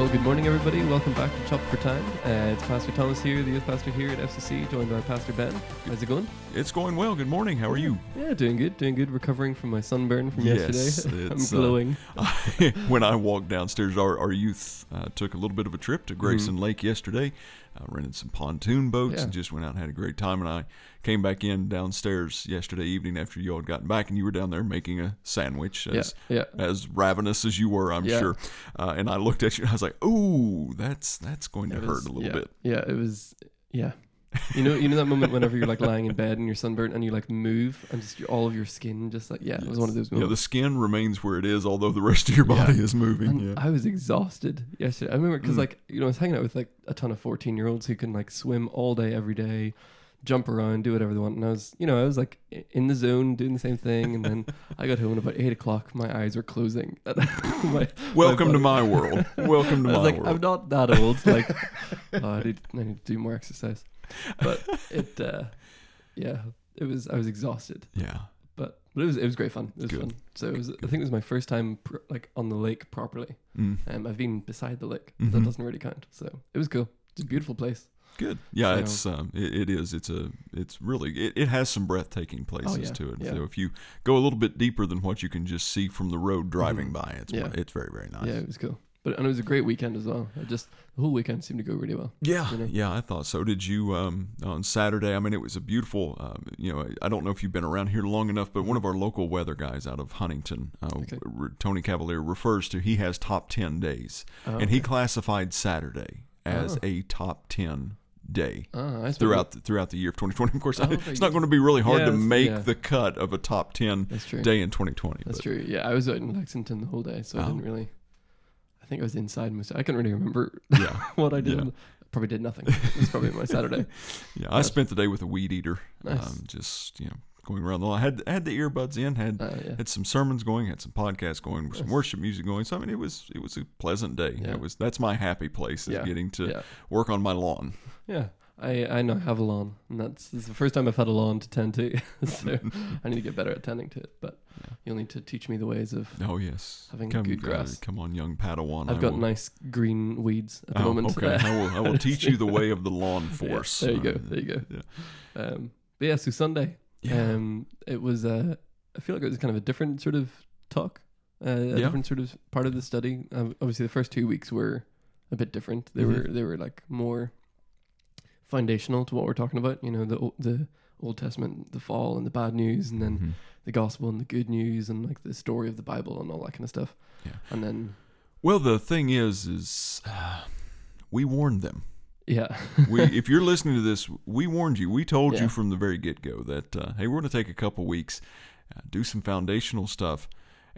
Well, good morning, everybody. Welcome back to Chop for Time. Uh, it's Pastor Thomas here, the youth pastor here at FCC, joined by Pastor Ben. How's it going? It's going well. Good morning. How are you? Yeah, doing good, doing good. Recovering from my sunburn from Yes, yesterday. I'm uh, glowing. when I walked downstairs, our, our youth uh, took a little bit of a trip to Grayson Lake yesterday. Uh, rented some pontoon boats Yeah. and just went out and had a great time. And I came back in downstairs yesterday evening after you all had gotten back, and you were down there making a sandwich, as yeah. as ravenous as you were, I'm Yeah. sure. Uh, and I looked at you, and I was like, "Ooh, that's that's going to It hurt a little yeah, bit." Yeah, it was. Yeah. You know, you know that moment whenever you're like lying in bed and you're sunburnt and you like move and just all of your skin just like yeah, it was one of those Yeah, the skin remains where it is, although the rest of your Yeah. body is moving. And yeah. I was exhausted yesterday. I remember because Mm. like you know I was hanging out with like a ton of 14 year olds who can like swim all day every day, jump around, do whatever they want, and I was you know I was like in the zone doing the same thing, and then I got home at about eight o'clock. My eyes were closing. My- Welcome to my world. Welcome to I my like, world. I'm not that old. Like, oh, I need, I need to do more exercise. But it, uh, yeah, it was. I was exhausted, yeah. but but it was it was great fun. It was Good. fun. So it was. I think it was my first time pr- like on the lake properly. Mm. Um, I've been beside the lake. but That doesn't really count. So it was cool. It's a beautiful place. Good. Yeah, So- it's um, it, it is. It's a. It's really. It, it has some breathtaking places Oh, yeah, to it. yeah. So if you go a little bit deeper than what you can just see from the road driving Mhm. by, it's Yeah. it's very very nice. Yeah, it was cool. But and it was a great weekend as well. I just the whole weekend seemed to go really well. Yeah, you know? yeah, I thought so. Did you um, on Saturday? I mean, it was a beautiful. Um, you know, I don't know if you've been around here long enough, but one of our local weather guys out of Huntington, uh, Okay. Tony Cavalero, refers to he has top ten days, Oh, and he classified Saturday as Oh. a top ten day. I suppose- throughout the, throughout the year of 2020. Of course, Oh, I- it's not going to be really hard Yeah, to make yeah. the cut of a top 10 day in 2020. That's but true. Yeah, I was out in Lexington the whole day, so I Oh. didn't really. I think I was inside most. I can't really remember Yeah, what I did. Yeah. Probably did nothing. It was probably my Saturday. yeah. I spent the day with a weed eater, Nice. um, just you know going around the line. Had had the earbuds in, had Uh, yeah. had some sermons going, had some podcasts going, some worship music going. So I mean, it was it was a pleasant day. Yeah. It was that's my happy place is Yeah. getting to work on my lawn. Yeah. I, know I now have a lawn, and that's this is the first time I've had a lawn to tend to. so I need to get better at tending to it. But. You'll need to teach me the ways of. Oh yes, Having come, good uh, grass. come on, young Padawan. I've I got will, nice green weeds at the oh, moment. Okay, I will I will teach you the way of the lawn force. there you go. Uh, There you go. Yeah. Um, but yeah, so Sunday, yeah. um, it was. Uh, I feel like it was kind of a different sort of talk, uh, a Yeah. different sort of part of the study. Um, obviously, the first two weeks were a bit different. They Mhm. were they were like more foundational to what we're talking about. You know, the O- the Old Testament, the fall, and the bad news, and then Mhm. the gospel and the good news, and like the story of the Bible and all that kind of stuff. Yeah. And then Well, the thing is, is uh, we warned them. yeah, We, if you're listening to this, we warned you. We told Yeah. you from the very get go that uh, hey, we're going to take a couple weeks, uh, do some foundational stuff,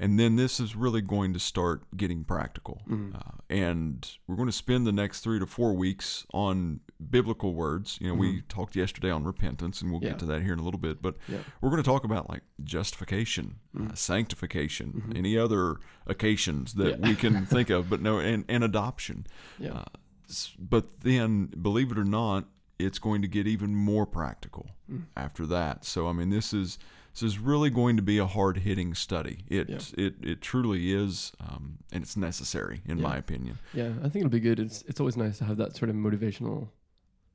and then this is really going to start getting practical. Mhm. Uh, and we're going to spend the next three to four weeks on biblical words. You know, we Mhm. talked yesterday on repentance, and we'll Yeah. get to that here in a little bit. But Yeah. we're going to talk about like justification, uh, Mhm. sanctification, Mhm. any other occasions that Yeah. we can think of, but no, and, and adoption. yeah, Uh, but then, believe it or not, it's going to get even more practical Mm. after that. So, I mean, this is this is really going to be a hard hitting study. It Yeah. it it truly is, um, and it's necessary, in Yeah. my opinion. yeah. I think it'll be good. It's it's always nice to have that sort of motivational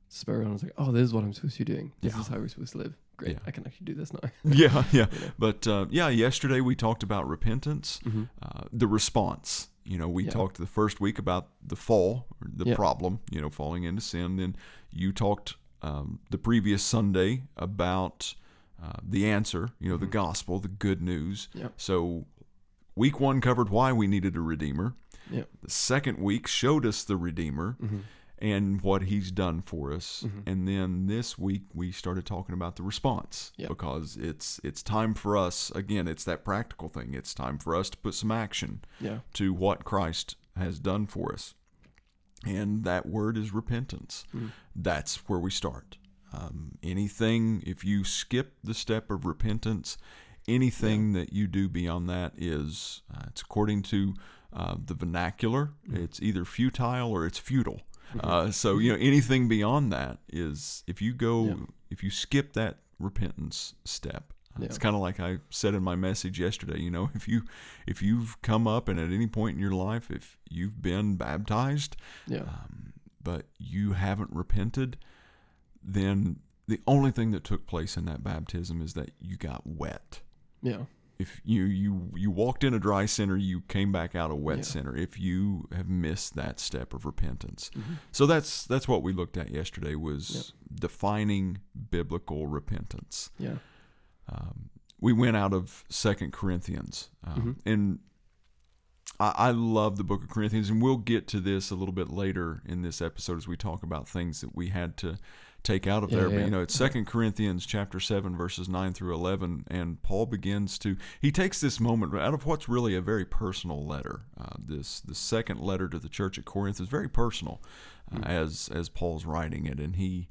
spur on. It's like, oh, this is what I'm supposed to be doing. This Yeah. is how we're supposed to live. Great. I can actually do this now. Yeah, yeah. You know? But uh, yeah, yesterday we talked about repentance, Mm-hmm. uh, the response. You know, we talked the first week about the fall, the problem. You know, falling into sin. Then you talked um, the previous Sunday about uh, the answer. You know, the Mhm. gospel, the good news. Yeah. So, week one covered why we needed a redeemer. Yeah. The second week showed us the redeemer Mm-hmm. and what he's done for us. Mhm. And then this week we started talking about the response Yeah. because it's it's time for us again, it's that practical thing. It's time for us to put some action Yeah. to what Christ has done for us. And that word is repentance. Mhm. That's where we start. Um, anything, if you skip the step of repentance, anything that you do beyond that is, uh, it's according to uh, the vernacular, Mhm. it's either futile or it's futile. Mhm. Uh, so you know anything beyond that is if you go Yeah. if you skip that repentance step, Uh, It's kind of like I said in my message yesterday. You know, if you if you've come up and at any point in your life, if you've been baptized, Yeah. um, but you haven't repented, then the only thing that took place in that baptism is that you got wet. Yeah. If you you you walked in a dry center, you came back out a wet Yeah. center. If you have missed that step of repentance, Mhm. so that's that's what we looked at yesterday was defining biblical repentance. Yeah. Um, we went out of Second Corinthians, um, Mhm. and I, I love the Book of Corinthians, and we'll get to this a little bit later in this episode as we talk about things that we had to take out of Yeah, there. But you know, it's Second Corinthians chapter seven, verses nine through eleven, and Paul begins to he takes this moment out of what's really a very personal letter. Uh, this the second letter to the church at Corinth is very personal, uh, Mm. as as Paul's writing it, and he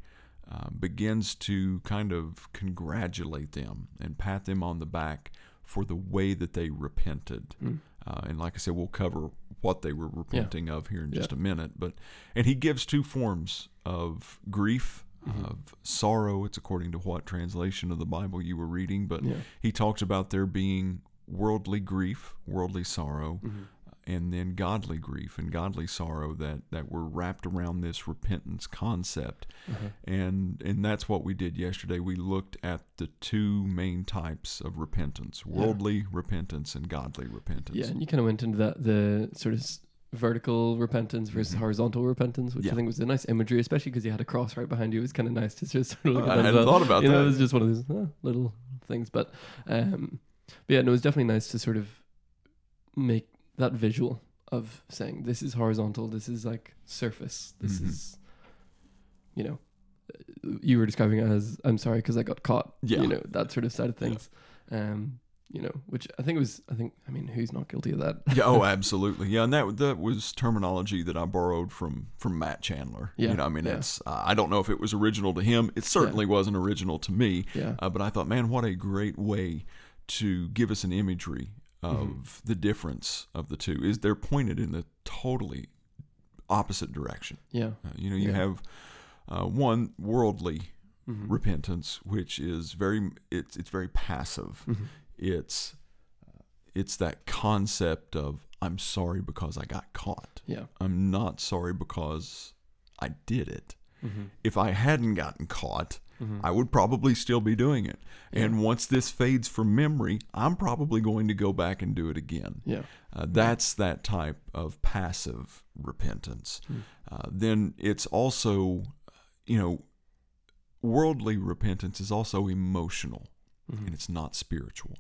uh, begins to kind of congratulate them and pat them on the back for the way that they repented. Mm. Uh, and like I said, we'll cover what they were repenting of here in just Yeah. a minute. But and he gives two forms of grief, Mhm. of sorrow. It's according to what translation of the Bible you were reading, but Yeah. he talks about there being worldly grief, worldly sorrow, Mhm. and then godly grief and godly sorrow that that were wrapped around this repentance concept Uh-huh. and and that's what we did yesterday we looked at the two main types of repentance worldly repentance and godly repentance Yeah, and you kind of went into that the sort of vertical repentance versus Mhm. horizontal repentance, which Yeah. I think was a nice imagery, especially because you had a cross right behind you. It was kind of nice to just sort of look at I hadn't thought about you know, that. it was just one of those uh, little things, but um, but yeah, no, it was definitely nice to sort of make that visual of saying this is horizontal, this is like surface, this Mhm. is, you know, uh, you were describing it as I'm sorry because I got caught. Yeah. you know that sort of side of Yeah. things. Um, you know, which I think it was, I think, I mean, who's not guilty of that? yeah, oh, absolutely. Yeah, and that that was terminology that I borrowed from from Matt Chandler. Yeah, you know, I mean, yeah. it's uh, I don't know if it was original to him. It certainly wasn't original to me. Yeah, Uh, but I thought, man, what a great way to give us an imagery of Mhm. the difference of the two. Is they're pointed in the totally opposite direction. yeah, Uh, you know, you Yeah. have uh, one worldly Mhm. repentance, which is very it's it's very passive. Mhm. It's it's that concept of I'm sorry because I got caught. yeah, I'm not sorry because I did it. Mhm. If I hadn't gotten caught, Mhm. I would probably still be doing it. Yeah. And once this fades from memory, I'm probably going to go back and do it again. yeah, Uh, that's that type of passive repentance. Mm. Uh, then it's also, you know, worldly repentance is also emotional Mhm. and it's not spiritual.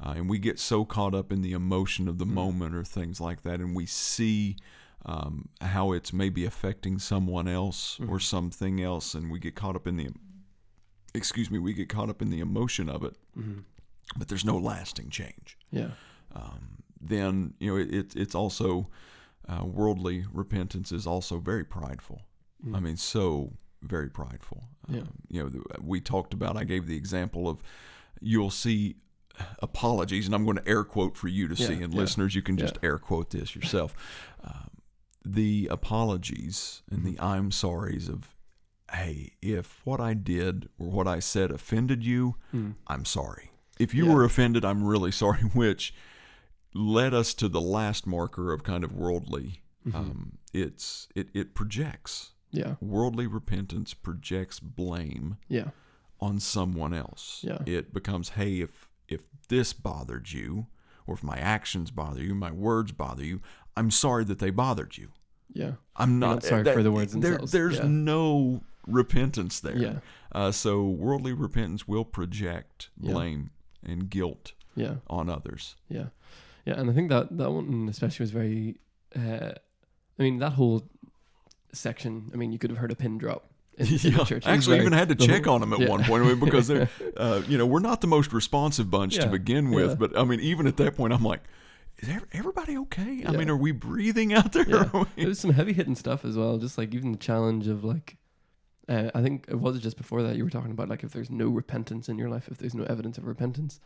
Uh, and we get so caught up in the emotion of the Mm. moment or things like that, and we see um, how it's maybe affecting someone else or Mhm. something else, and we get caught up in the, excuse me, we get caught up in the emotion of it, Mhm. but there's no lasting change. yeah, Um, then you know it, it, it's also uh, worldly repentance is also very prideful. Mhm. I mean, so very prideful. Yeah. Um, you know, we talked about. I gave the example of you'll see apologies, and I'm going to air quote for you to Yeah, see, and yeah, listeners, you can yeah. just air quote this yourself. Um, the apologies and the Mm-hmm. I'm sorries of, hey, if what I did or what I said offended you, Mhm. I'm sorry. If you Yeah. were offended, I'm really sorry, which led us to the last marker of kind of worldly. Mhm. Um, it's it, it projects yeah, worldly repentance projects blame yeah, on someone else. Yeah. It becomes, hey, if if this bothered you, or if my actions bother you, my words bother you, I'm sorry that they bothered you. yeah, I'm not, not sorry that- for the words there- themselves. There's Yeah. no repentance there. yeah, Uh, so worldly repentance will project Yeah. blame and guilt yeah, on others. yeah, yeah. And I think that that one especially was very. Uh, I mean, that whole section. I mean, you could have heard a pin drop. In, in the Yeah, church. Actually, very- even had to the check whole- on them at yeah. one point I mean, because they're, uh, you know, we're not the most responsive bunch to begin with. yeah. But I mean, even at that point, I'm like, is everybody okay? I mean, are we breathing out there? Yeah. Are There was some heavy hitting stuff as well. Just like even the challenge of like, uh, I think it was just before that you were talking about like if there's no repentance in your life, if there's no evidence of repentance,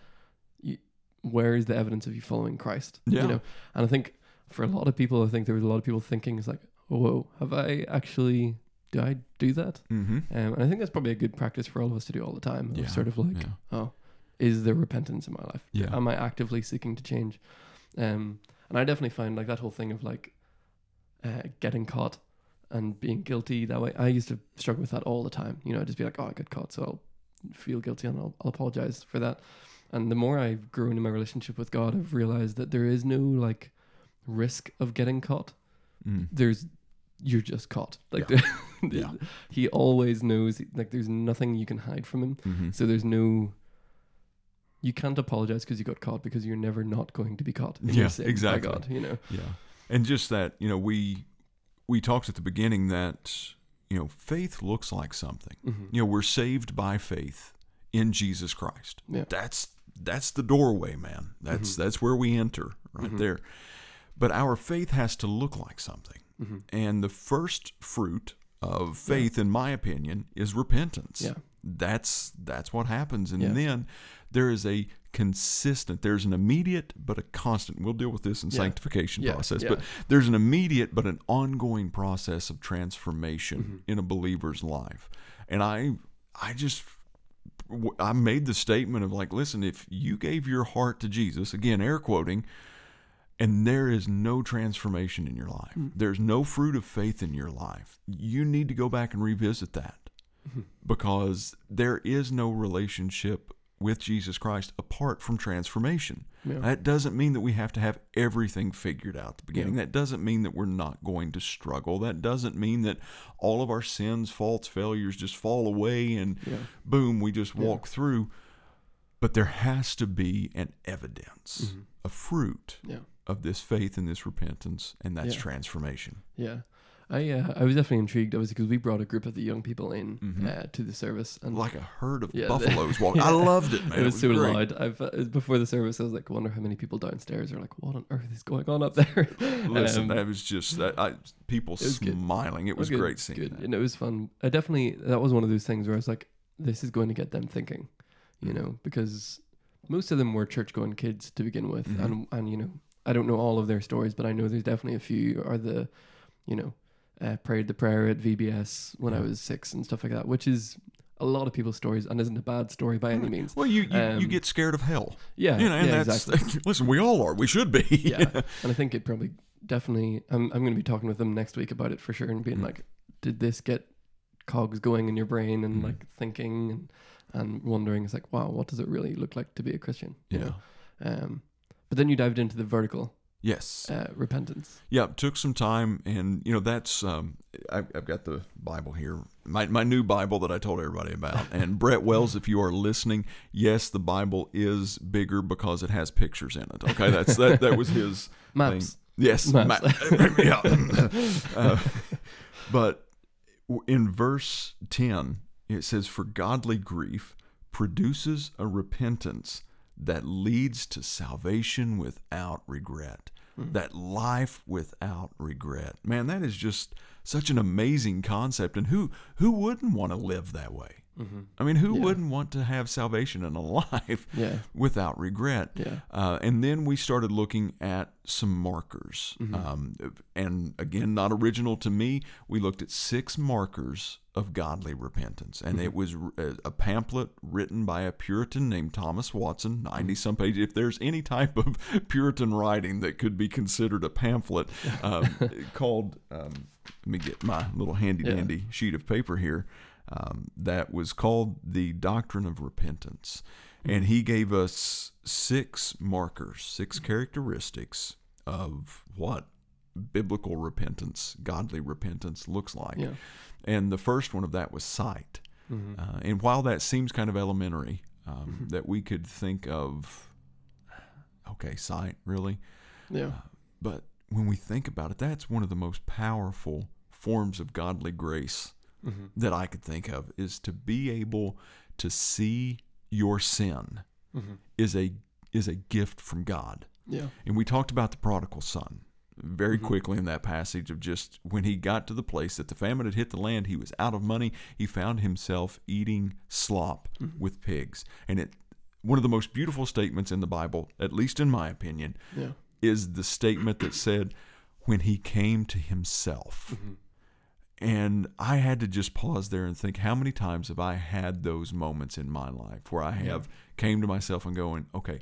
you, where is the evidence of you following Christ? Yeah. You know, and I think for a lot of people, I think there was a lot of people thinking it's like, whoa, have I actually? Do I do that? Mhm. Um, and I think that's probably a good practice for all of us to do all the time. Yeah, Sort of like, yeah. oh, is there repentance in my life? Yeah. Am I actively seeking to change? Um, and I definitely find like that whole thing of like uh, getting caught and being guilty that way. I used to struggle with that all the time. You know, I'd just be like, oh, I got caught, so I'll feel guilty and I'll, I'll apologize for that. And the more I've grown in my relationship with God, I've realized that there is no like risk of getting caught. Mm. There's you're just caught. Like Yeah. he always knows. Like there's nothing you can hide from him. hmm So there's no. You can't apologize because you got caught because you're never not going to be caught. Yeah, exactly. God, you know. Yeah. And just that, you know, we we talked at the beginning that you know faith looks like something. hmm You know, we're saved by faith in Jesus Christ. Yeah. That's that's the doorway, man. That's Mhm. that's where we enter right Mhm. there. But our faith has to look like something. Hmm And the first fruit of faith, in my opinion, is repentance. Yeah. That's that's what happens. And Yeah. then there is a consistent, there's an immediate but a constant. We'll deal with this in Yeah. sanctification Yeah, process, yeah. but there's an immediate but an ongoing process of transformation Mhm. in a believer's life. And I I just I made the statement of like, listen, if you gave your heart to Jesus, again, air quoting, and there is no transformation in your life, Mm. there's no fruit of faith in your life, you need to go back and revisit that Mhm. because there is no relationship with Jesus Christ apart from transformation. Yeah. That doesn't mean that we have to have everything figured out at the beginning. Yeah. That doesn't mean that we're not going to struggle. That doesn't mean that all of our sins, faults, failures just fall away and yeah. boom, we just walk through. But there has to be an evidence, Mhm. a fruit Yeah. Of this faith and this repentance, and that's Yeah. transformation. Yeah. I uh, I was definitely intrigued, obviously, because we brought a group of the young people in Mhm. uh, to the service, and Like a herd of Yeah, buffaloes walking. yeah. I loved it, man. it was, so great. loud. I've uh, before the service, I was like, wonder how many people downstairs are like, what on earth is going on up there? Listen, Um, that was just that. I, people was good. smiling. It was good, great seeing good, that. and it was fun. I definitely that was one of those things where I was like, this is going to get them thinking, you Mhm. know, because most of them were church going kids to begin with, Mhm. and and you know, I don't know all of their stories, but I know there's definitely a few are the, you know, uh, prayed the prayer at VBS when I was six and stuff like that, which is a lot of people's stories and isn't a bad story by any means. Well, you you, you Um, get scared of hell, Yeah, you know, and yeah, that's exactly. listen. We all are. We should be. yeah, and I think it probably definitely. I'm I'm going to be talking with them next week about it for sure, and being Mhm. like, did this get cogs going in your brain and Mhm. like thinking and and wondering? It's like, wow, what does it really look like to be a Christian? You yeah. know? Um, but then you dived into the vertical Yes. uh, repentance. Yeah, it took some time, and you know that's um, I've, I've got the Bible here, my my new Bible that I told everybody about. And Brett Wells, if you are listening, yes, the Bible is bigger because it has pictures in it. Okay, that's that that was his Maps. thing. Yes, Maps. ma- yeah. Uh, but in verse ten, it says, "For godly grief produces a repentance." That leads to salvation without regret Mhm. that life without regret. Man, that is just such an amazing concept. And who who wouldn't want to live that way? Mm-hmm. I mean, who Yeah. wouldn't want to have salvation in a life Yeah, without regret? yeah, Uh, and then we started looking at some markers. Mhm. Um, and again, not original to me. We looked at six markers of godly repentance. And Mhm. it was a pamphlet written by a Puritan named Thomas Watson, 90 some pages. If there's any type of Puritan writing that could be considered a pamphlet, um, called, um, let me get my little handy dandy sheet of paper here. Um, that was called the Doctrine of Repentance. And he gave us six markers, six characteristics of what biblical repentance, godly repentance looks like. yeah. And the first one of that was sight. Mm-hmm. Uh, and while that seems kind of elementary, um, Mhm. that we could think of, okay, sight, really? yeah, But when we think about it, that's one of the most powerful forms of godly grace mm-hmm. that I could think of is to be able to see your sin Mm-hmm. is a is a gift from God. yeah, And we talked about the prodigal son very Mhm. quickly in that passage of just when he got to the place that the famine had hit the land, he was out of money. He found himself eating slop Mhm. with pigs. And it one of the most beautiful statements in the Bible, at least in my opinion, yeah, is the statement that said, when he came to himself. mm-hmm. And I had to just pause there and think, how many times have I had those moments in my life where I Yeah. have came to myself and going, okay,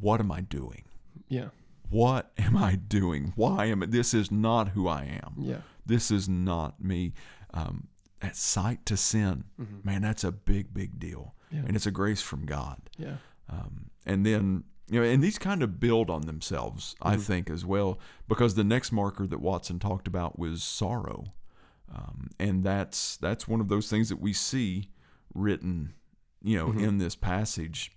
what am I doing? Yeah. What am I doing? Why am I? This is not who I am. Yeah. This is not me. Um, at sight to sin, Mhm. man, that's a big, big deal, Yeah. and it's a grace from God. yeah. Um, and then you know, and these kind of build on themselves, I Mhm. think, as well, because the next marker that Watson talked about was sorrow, um, and that's that's one of those things that we see written, you know, Mhm. in this passage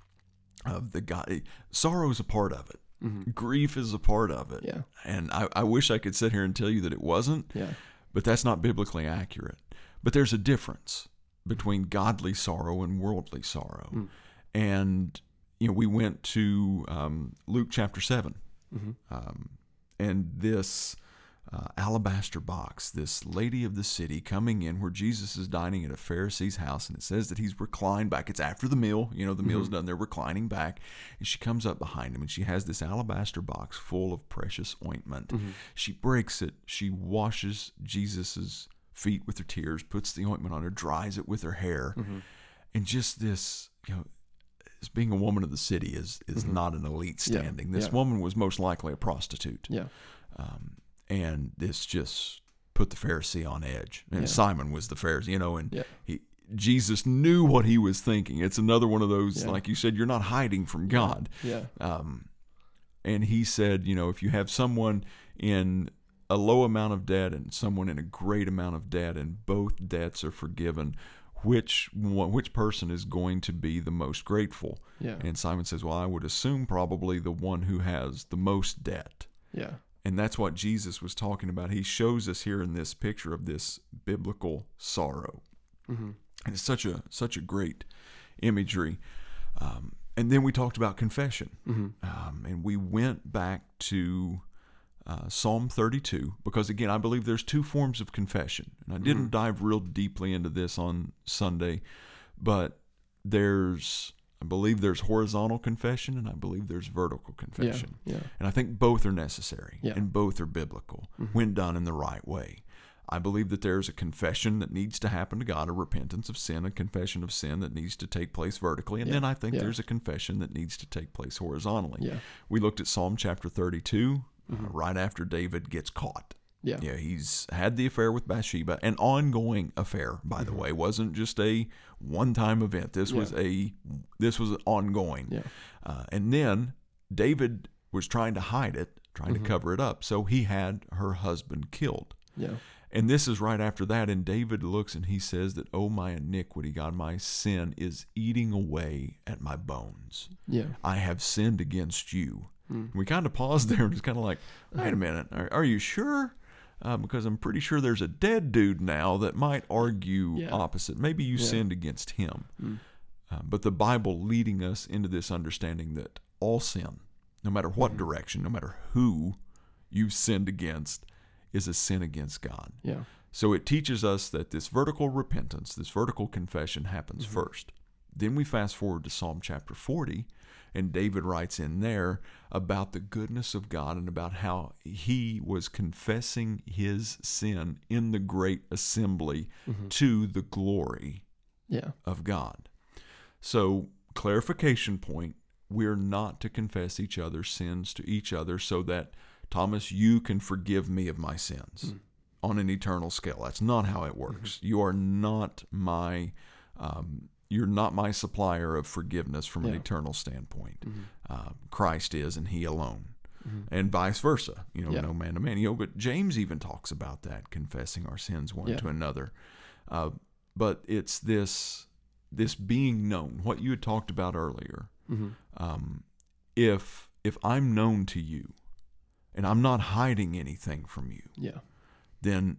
of the God. Sorrow is a part of it. hmm Grief is a part of it. Yeah. And I, I wish I could sit here and tell you that it wasn't, Yeah. but that's not biblically accurate. But there's a difference between godly sorrow and worldly sorrow. Mm. And, you know, we went to um, Luke chapter 7, hmm um, and this uh, alabaster box, this lady of the city coming in where Jesus is dining at a Pharisee's house, and it says that he's reclined back. It's after the meal, you know, the meal's done. They're reclining back, and she comes up behind him, and she has this alabaster box full of precious ointment. hmm She breaks it. She washes Jesus's feet with her tears, puts the ointment on her, dries it with her hair, hmm and just this, you know, as being a woman of the city is is Mhm. not an elite Yeah, standing. This yeah. woman was most likely a prostitute, Yeah. um, and this just put the Pharisee on edge. And Yeah. Simon was the Pharisee, you know, and Yeah. he. Jesus knew what he was thinking. It's another one of those, Yeah. like you said, you're not hiding from God. Yeah. Um, and he said, you know, if you have someone in a low amount of debt and someone in a great amount of debt, and both debts are forgiven, which one, which person is going to be the most grateful? Yeah. And Simon says, well, I would assume probably the one who has the most debt. Yeah. And that's what Jesus was talking about. He shows us here in this picture of this biblical sorrow. hmm And it's such a such a great imagery. Um, and then we talked about confession. hmm Um, and we went back to uh, Psalm 32 because, again, I believe there's two forms of confession. And I didn't Mhm. dive real deeply into this on Sunday, but there's, I believe there's horizontal confession and I believe there's vertical confession. Yeah. And I think both are necessary Yeah. and both are biblical Mhm. when done in the right way. I believe that there's a confession that needs to happen to God, a repentance of sin, a confession of sin that needs to take place vertically. And Yeah. then I think Yeah. there's a confession that needs to take place horizontally. Yeah. We looked at Psalm chapter 32 uh, Mhm. right after David gets caught. Yeah. Yeah, he's had the affair with Bathsheba, an ongoing affair, by the Mhm. way. It wasn't just a one-time event. This Yeah. was a this was ongoing. Yeah. Uh, and then David was trying to hide it, trying Mhm. to cover it up. So he had her husband killed. Yeah. And this is right after that. And David looks and he says that, Oh, my iniquity, God, my sin is eating away at my bones. Yeah. I have sinned against you. Mm. We kind of paused there and it's kind of like, wait a minute, are, are you sure? Uh, because I'm pretty sure there's a dead dude now that might argue Yeah. opposite. Maybe you Yeah. sinned against him. Mm. Uh, but the Bible leading us into this understanding that all sin, no matter what Mhm. direction, no matter who you've sinned against, is a sin against God. Yeah. So it teaches us that this vertical repentance, this vertical confession happens Mhm. first. Then we fast forward to Psalm chapter 40, and David writes in there about the goodness of God and about how he was confessing his sin in the great assembly Mhm. to the glory Yeah. of God. So, clarification point we're not to confess each other's sins to each other so that, Thomas, you can forgive me of my sins Mm. on an eternal scale. That's not how it works. You are not my. Um, you're not my supplier of forgiveness from an eternal standpoint. Mhm. Uh, Christ is, and He alone, Mhm. and vice versa. You know, Yeah. no man to man. You know, but James even talks about that, confessing our sins one Yeah. to another. Uh, but it's this this being known, what you had talked about earlier. Mhm. Um, if if I'm known to you, and I'm not hiding anything from you, Yeah. then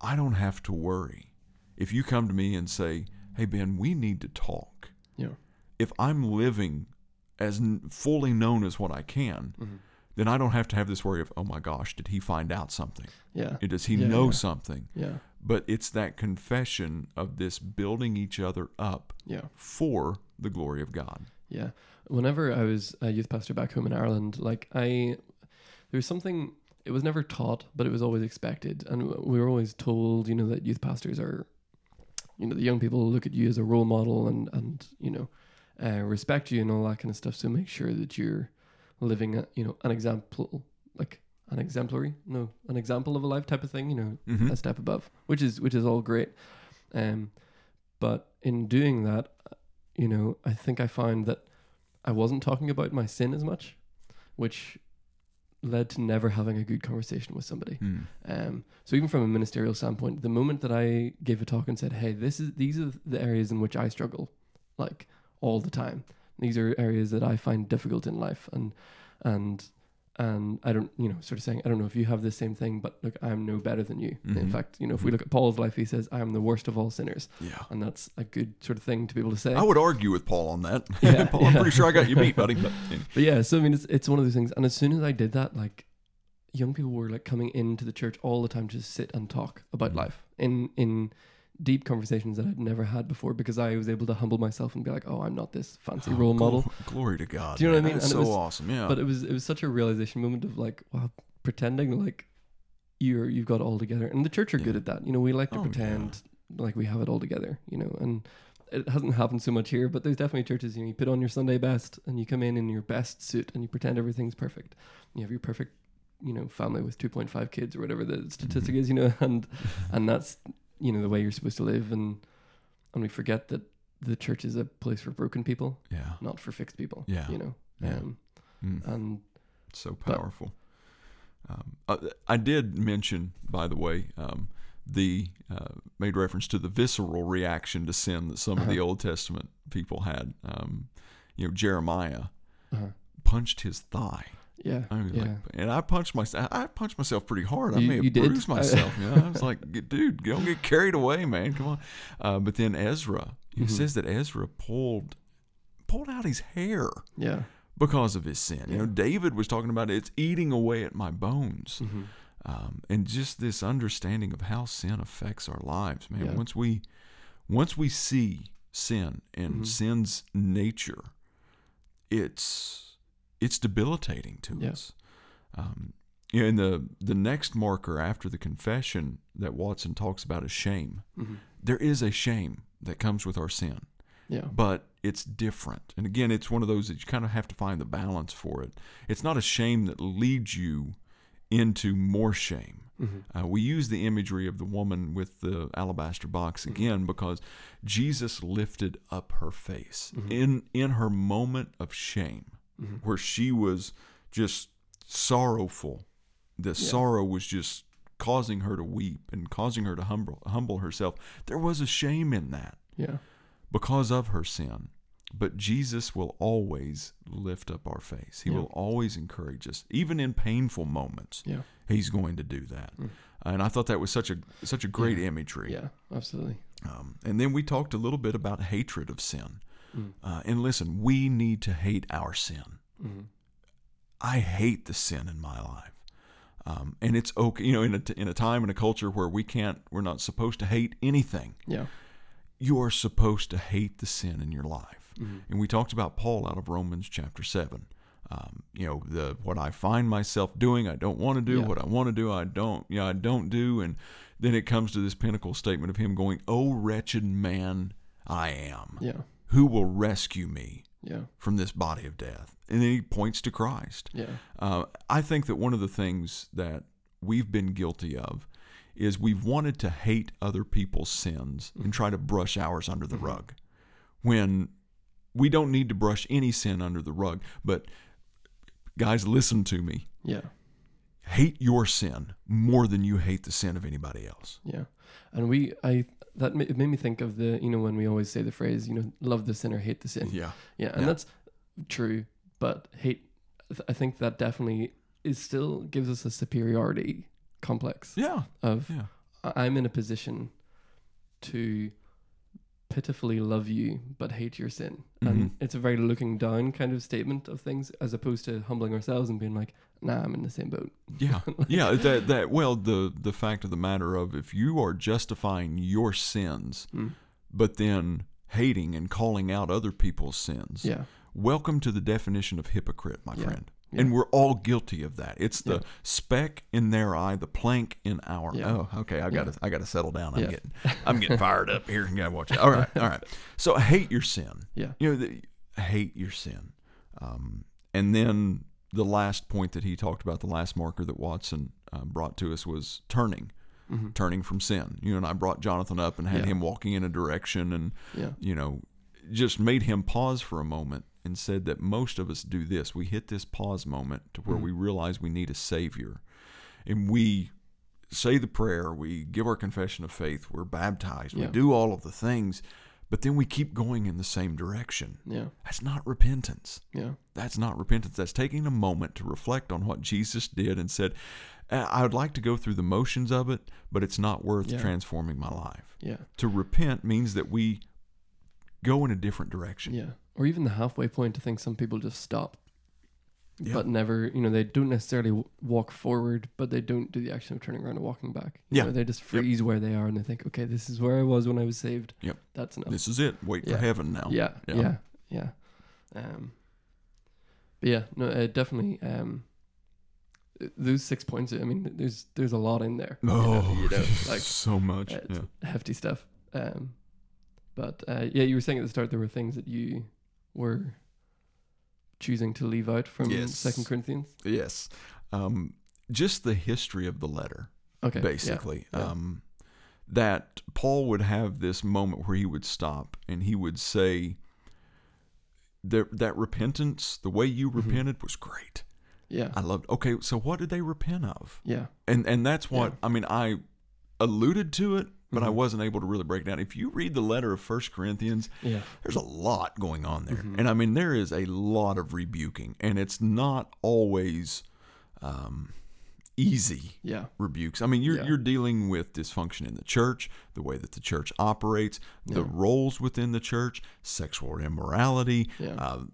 I don't have to worry. If you come to me and say, "Hey Ben, we need to talk," Yeah. if I'm living as n- fully known as what I can, Mhm. then I don't have to have this worry of, "Oh my gosh, did he find out something? Yeah. Does he Yeah, know yeah. something?" Yeah. But it's that confession of this building each other up Yeah. for the glory of God. Yeah. Whenever I was a youth pastor back home in Ireland, like I, there was something. It was never taught, but it was always expected, and we were always told, you know, that youth pastors are, you know, the young people look at you as a role model, and and you know, uh, respect you and all that kind of stuff. So make sure that you're living, a, you know, an example, like an exemplary, no, an example of a life type of thing. You know, Mhm. a step above, which is which is all great. Um, but in doing that, you know, I think I found that I wasn't talking about my sin as much, which led to never having a good conversation with somebody. Mm. Um, so even from a ministerial standpoint, the moment that I gave a talk and said, "Hey, this is these are the areas in which I struggle, like all the time. These are areas that I find difficult in life, and and and I don't, you know, sort of saying, I don't know if you have the same thing, but look, I'm no better than you. In Mhm. fact, you know, if we look at Paul's life, he says, I am the worst of all sinners, Yeah. and that's a good sort of thing to be able to say. I would argue with Paul on that. Yeah, Paul, I'm pretty sure I got you beat, buddy. But But yeah, so I mean, it's it's one of those things. And as soon as I did that, like, young people were like coming into the church all the time to sit and talk about Mhm. life in in deep conversations that I'd never had before because I was able to humble myself and be like, oh, I'm not this fancy role Oh, model. gl- Glory to God. Do you know what I mean? That's And so was- awesome. Yeah. But it was it was such a realization moment of like, wow, pretending like you're you've got it all together. And the church are good at that. You know, we like to Oh, yeah. pretend like we have it all together. You know, and it hasn't happened so much here, but there's definitely churches. You know, you put on your Sunday best and you come in in your best suit and you pretend everything's perfect. You have your perfect, you know, family with 2.5 kids or whatever the statistic Mhm. is. You know, and and that's you know the way you're supposed to live. And and we forget that the church is a place for broken people, yeah. not for fixed people. Yeah. You know, Yeah. um, Mm. and So But- powerful. um, uh, I did mention, by the way, um, the uh, made reference to the visceral reaction to sin that some of the Uh-huh. Old Testament people had. Um, you know, Jeremiah uh, punched his thigh. Yeah, I was yeah. like, and I punched myself. I punched myself pretty hard. I You- may have you did? bruised myself. You know? I was like, dude, don't get carried away, man. Come on. Uh, but then Ezra, it Mhm. says that Ezra pulled pulled out his hair yeah. because of his sin. You know, David was talking about it's eating away at my bones, Mhm. um, and just this understanding of how sin affects our lives, man. Yeah. Once we once we see sin and Mhm. sin's nature, it's it's debilitating to Yeah. us. Um, you know, and the the next marker after the confession that Watson talks about is shame. Mhm. There is a shame that comes with our sin Yeah. but it's different. And again, it's one of those that you kind of have to find the balance for it. It's not a shame that leads you into more shame. Mhm. Uh, we use the imagery of the woman with the alabaster box Mhm. again because Jesus lifted up her face Mhm. in in her moment of shame, Mhm. where she was just sorrowful. The sorrow was just causing her to weep and causing her to humble humble herself. There was a shame in that Yeah. because of her sin. But Jesus will always lift up our face. He Yeah. will always encourage us, even in painful moments. Yeah. He's going to do that, Mm. and I thought that was such a such a great Yeah. imagery. Yeah. Absolutely. Um, and then we talked a little bit about hatred of sin. Mm. Uh, and listen, we need to hate our sin. Mhm. I hate the sin in my life. Um, and it's okay, you know, in a, in a time and a culture where we can't, we're not supposed to hate anything. Yeah. You are supposed to hate the sin in your life. Mhm. And we talked about Paul out of Romans chapter 7. Um, you know, the what I find myself doing, I don't want to do. Yeah. What I want to do, I don't, you know, I don't do. And then it comes to this pinnacle statement of him going, "Oh wretched man I am. Yeah. Who will rescue me Yeah. from this body of death?" And then he points to Christ. Yeah. Uh, I think that one of the things that we've been guilty of is we've wanted to hate other people's sins and try to brush ours under the Mhm. rug when we don't need to brush any sin under the rug. But guys, listen to me. Yeah. Hate your sin more than you hate the sin of anybody else. Yeah. And we, I, that it made me think of the, you know, when we always say the phrase, you know, love the sinner, hate the sin. Yeah. Yeah, and Yeah. that's true. But hate, I think that definitely is still gives us a superiority complex Yeah. of Yeah. I'm in a position to pitifully love you but hate your sin, and Mhm. it's a very looking down kind of statement of things as opposed to humbling ourselves and being like, Nah, I'm in the same boat. Yeah, yeah. That that well, the the fact of the matter of if you are justifying your sins, Mm. but then hating and calling out other people's sins, Yeah, welcome to the definition of hypocrite, my Yeah, friend. Yeah. And we're all guilty of that. It's the Yeah. speck in their eye, the plank in our. Yeah. Oh, okay. I got to. I got to settle down. I'm getting. I'm getting fired up here. You got to watch it. All right. All right. So hate your sin. yeah, You know, the, hate your sin. Um, and then the last point that he talked about, the last marker that Watson uh, brought to us was turning, Mhm. turning from sin. You know, and I brought Jonathan up and had him walking in a direction and, Yeah. you know, just made him pause for a moment and said that most of us do this. We hit this pause moment to where Mhm. we realize we need a savior. And we say the prayer, we give our confession of faith, we're baptized, we do all of the things, but then we keep going in the same direction. Yeah. That's not repentance. Yeah. That's not repentance. That's taking a moment to reflect on what Jesus did and said, "Uh, I would like to go through the motions of it, but it's not worth Yeah. transforming my life. Yeah. To repent means that we go in a different direction. Yeah. Or even the halfway point. I think some people just stop, Yeah. but never. You know, they don't necessarily w- walk forward, but they don't do the action of turning around and walking back. You Yeah. know, they just freeze where they are and they think, okay, this is where I was when I was saved. Yep. That's enough. This is it. Wait Yeah. for heaven now. Yeah, Yeah. yeah, yeah. Um, but yeah, no, uh, definitely. Um, those six points. I mean, there's there's a lot in there. you know, Oh, you know, like so much. uh, yeah. hefty stuff. Um, but uh, yeah, you were saying at the start there were things that you were choosing to leave out from Yes. Second Corinthians. Yes. Um, just the history of the letter. Okay, basically. yeah. Um, that Paul would have this moment where he would stop and he would say, that, that repentance, the way you Mhm. repented was great. yeah, I loved. Okay, so what did they repent of? yeah, And and that's what Yeah. I mean. I alluded to it, but I Mhm. wasn't able to really break it down. If you read the letter of First Corinthians, yeah, there's a lot going on there, Mhm. and I mean there is a lot of rebuking, and it's not always um, easy yeah, rebukes. I mean, you're Yeah. you're dealing with dysfunction in the church, the way that the church operates, the Yeah. roles within the church, sexual immorality, yeah, uh,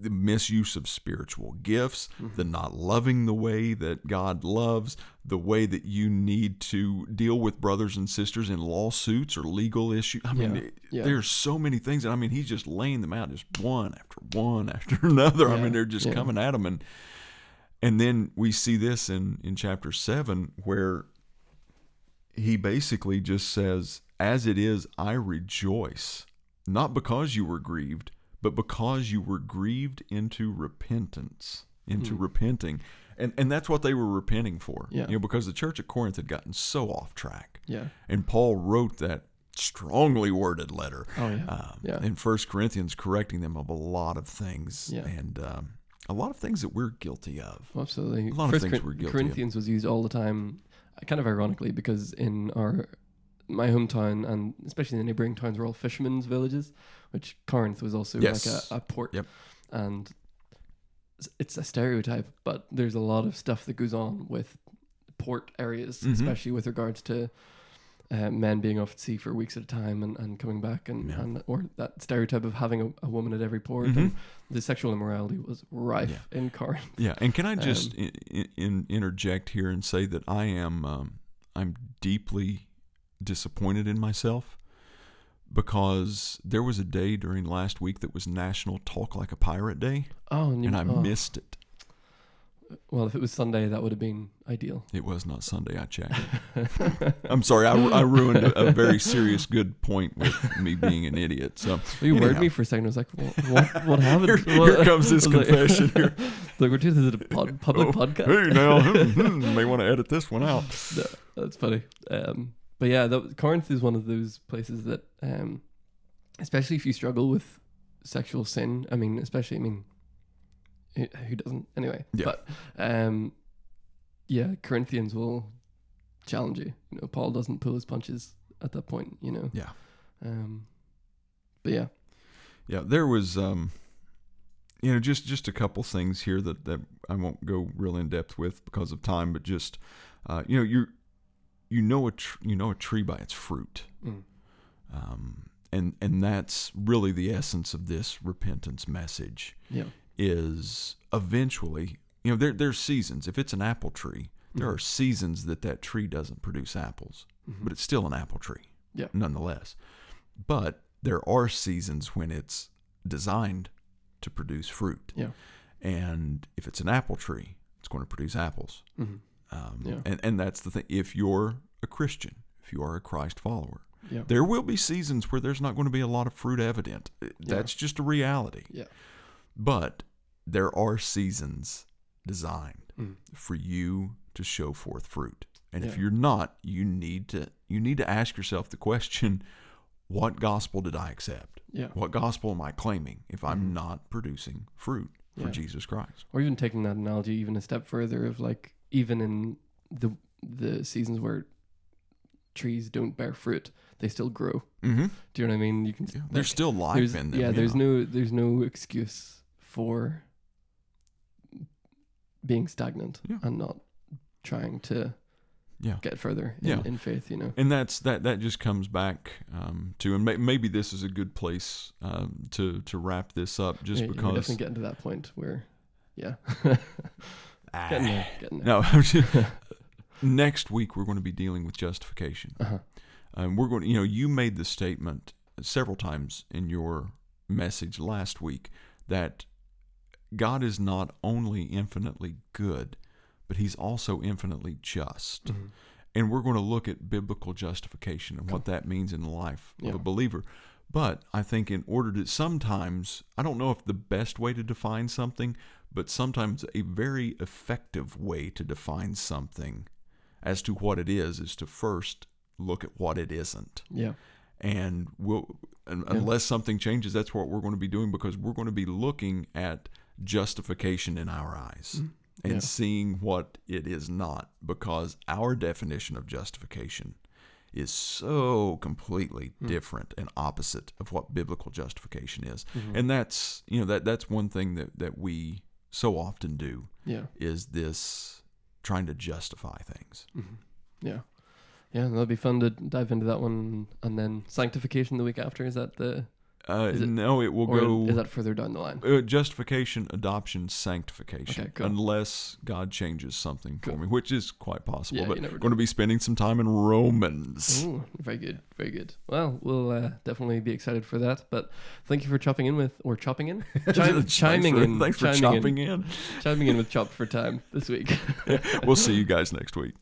the misuse of spiritual gifts, Mhm. the not loving the way that God loves, the way that you need to deal with brothers and sisters in lawsuits or legal issues. I mean, Yeah. it- Yeah. there's so many things. And I mean, he's just laying them out, just one after one after another. I mean, they're just Yeah. coming at him. And and then we see this in in chapter seven where he basically just says, "As it is, I rejoice, not because you were grieved." But because you were grieved into repentance, into Hmm. repenting, and and that's what they were repenting for. Yeah. You know, because the church at Corinth had gotten so off track, yeah. and Paul wrote that strongly worded letter Oh yeah, um, Yeah. in First Corinthians, correcting them of a lot of things, Yeah. and um, a lot of things that we're guilty of. Absolutely. A lot of First things Cor- we're guilty of. Corinthians was used all the time, kind of ironically, because in our my hometown and especially the neighboring towns were all fishermen's villages, which Corinth was also Yes. like a, a port. Yep. And it's a stereotype, but there's a lot of stuff that goes on with port areas, Mhm. especially with regards to uh, men being off at sea for weeks at a time and, and coming back and, Yeah. and or that stereotype of having a, a woman at every port Mhm. and the sexual immorality was rife in Corinth. Yeah, and can I just Um, in, in, interject here and say that I am um, I'm deeply disappointed in myself because there was a day during last week that was National Talk Like a Pirate Day, Oh, and, you, and I oh. missed it. Well, if it was Sunday, that would have been ideal. It was not Sunday. I checked. I'm sorry. I, I ruined a, a very serious good point with me being an idiot. So you worried me for a second. I was like, what? What, what happened? Here- What- here comes this was like- confession here. like we're doing this at a pod, public Oh, podcast. Hey now, hmm, hmm, may want to edit this one out. No, that's funny. Um, but yeah, that, Corinth is one of those places that, um, especially if you struggle with sexual sin. I mean, especially, I mean, who, who doesn't anyway? Yeah. But um, yeah, Corinthians will challenge you. You know, Paul doesn't pull his punches at that point. You know. Yeah. Um, but yeah, Yeah, there was, um, you know, just just a couple things here that that I won't go real in depth with because of time, but just, uh, you know, you you know a tr- you know a tree by its fruit, Mm. um, and and that's really the essence of this repentance message. yeah, Is eventually, you know, there there's seasons. If it's an apple tree, there Mhm. are seasons that that tree doesn't produce apples, Mhm. but it's still an apple tree. Yeah. Nonetheless, but there are seasons when it's designed to produce fruit. Yeah. And if it's an apple tree, it's going to produce apples. Mhm. Um, Yeah. and, and that's the thing. If you're a Christian, if you are a Christ follower, Yeah. There will be seasons where there's not going to be a lot of fruit evident. That's just a reality. Yeah. But there are seasons designed Mm. for you to show forth fruit. And if you're not, you need to you need to ask yourself the question, what gospel did I accept? Yeah. What gospel am I claiming if I'm Mhm. not producing fruit for Yeah. Jesus Christ? Or even taking that analogy even a step further of like even in the the seasons where trees don't bear fruit, they still grow. Mm-hmm. Do you know what I mean? You can Yeah. like, There's still life in them. yeah, there's no there's no excuse for being stagnant Yeah. and not trying to Yeah. get further in, Yeah. in faith, you know. and that's that that just comes back um, to and may, maybe this is a good place um, to to wrap this up just Yeah, because definitely getting to that point where yeah. Ah, getting there, getting there. no I'm just- next week we're going to be dealing with justification Uh-huh. um, we're going to, you know you made the statement several times in your message last week that God is not only infinitely good but he's also infinitely just Mhm. and we're going to look at biblical justification and what that means in the life Yeah. of a believer. But I think in order to sometimes, I don't know if the best way to define something, but sometimes a very effective way to define something as to what it is is to first look at what it isn't. Yeah. And we'll, un- Yeah. unless something changes, that's what we're going to be doing because we're going to be looking at justification in our eyes Mm. and Yeah. seeing what it is not because our definition of justification is so completely Hmm. different and opposite of what biblical justification is Mhm. and that's you know that that's one thing that that we so often do yeah. is this trying to justify things Mhm. Yeah. Yeah, that'll be fun to dive into that one and then sanctification the week after. Is that the uh, it- no it will go is that further down the line? uh, justification adoption sanctification Okay, cool. unless god changes something for me which is quite possible Yeah, but never going to be spending some time in romans Ooh, very good, very good. Well, we'll uh, definitely be excited for that. But thank you for chopping in with, or chopping in, Chim- chiming for, in, Thanks for chiming chopping in, in. chiming in with chop for time this week. We'll see you guys next week.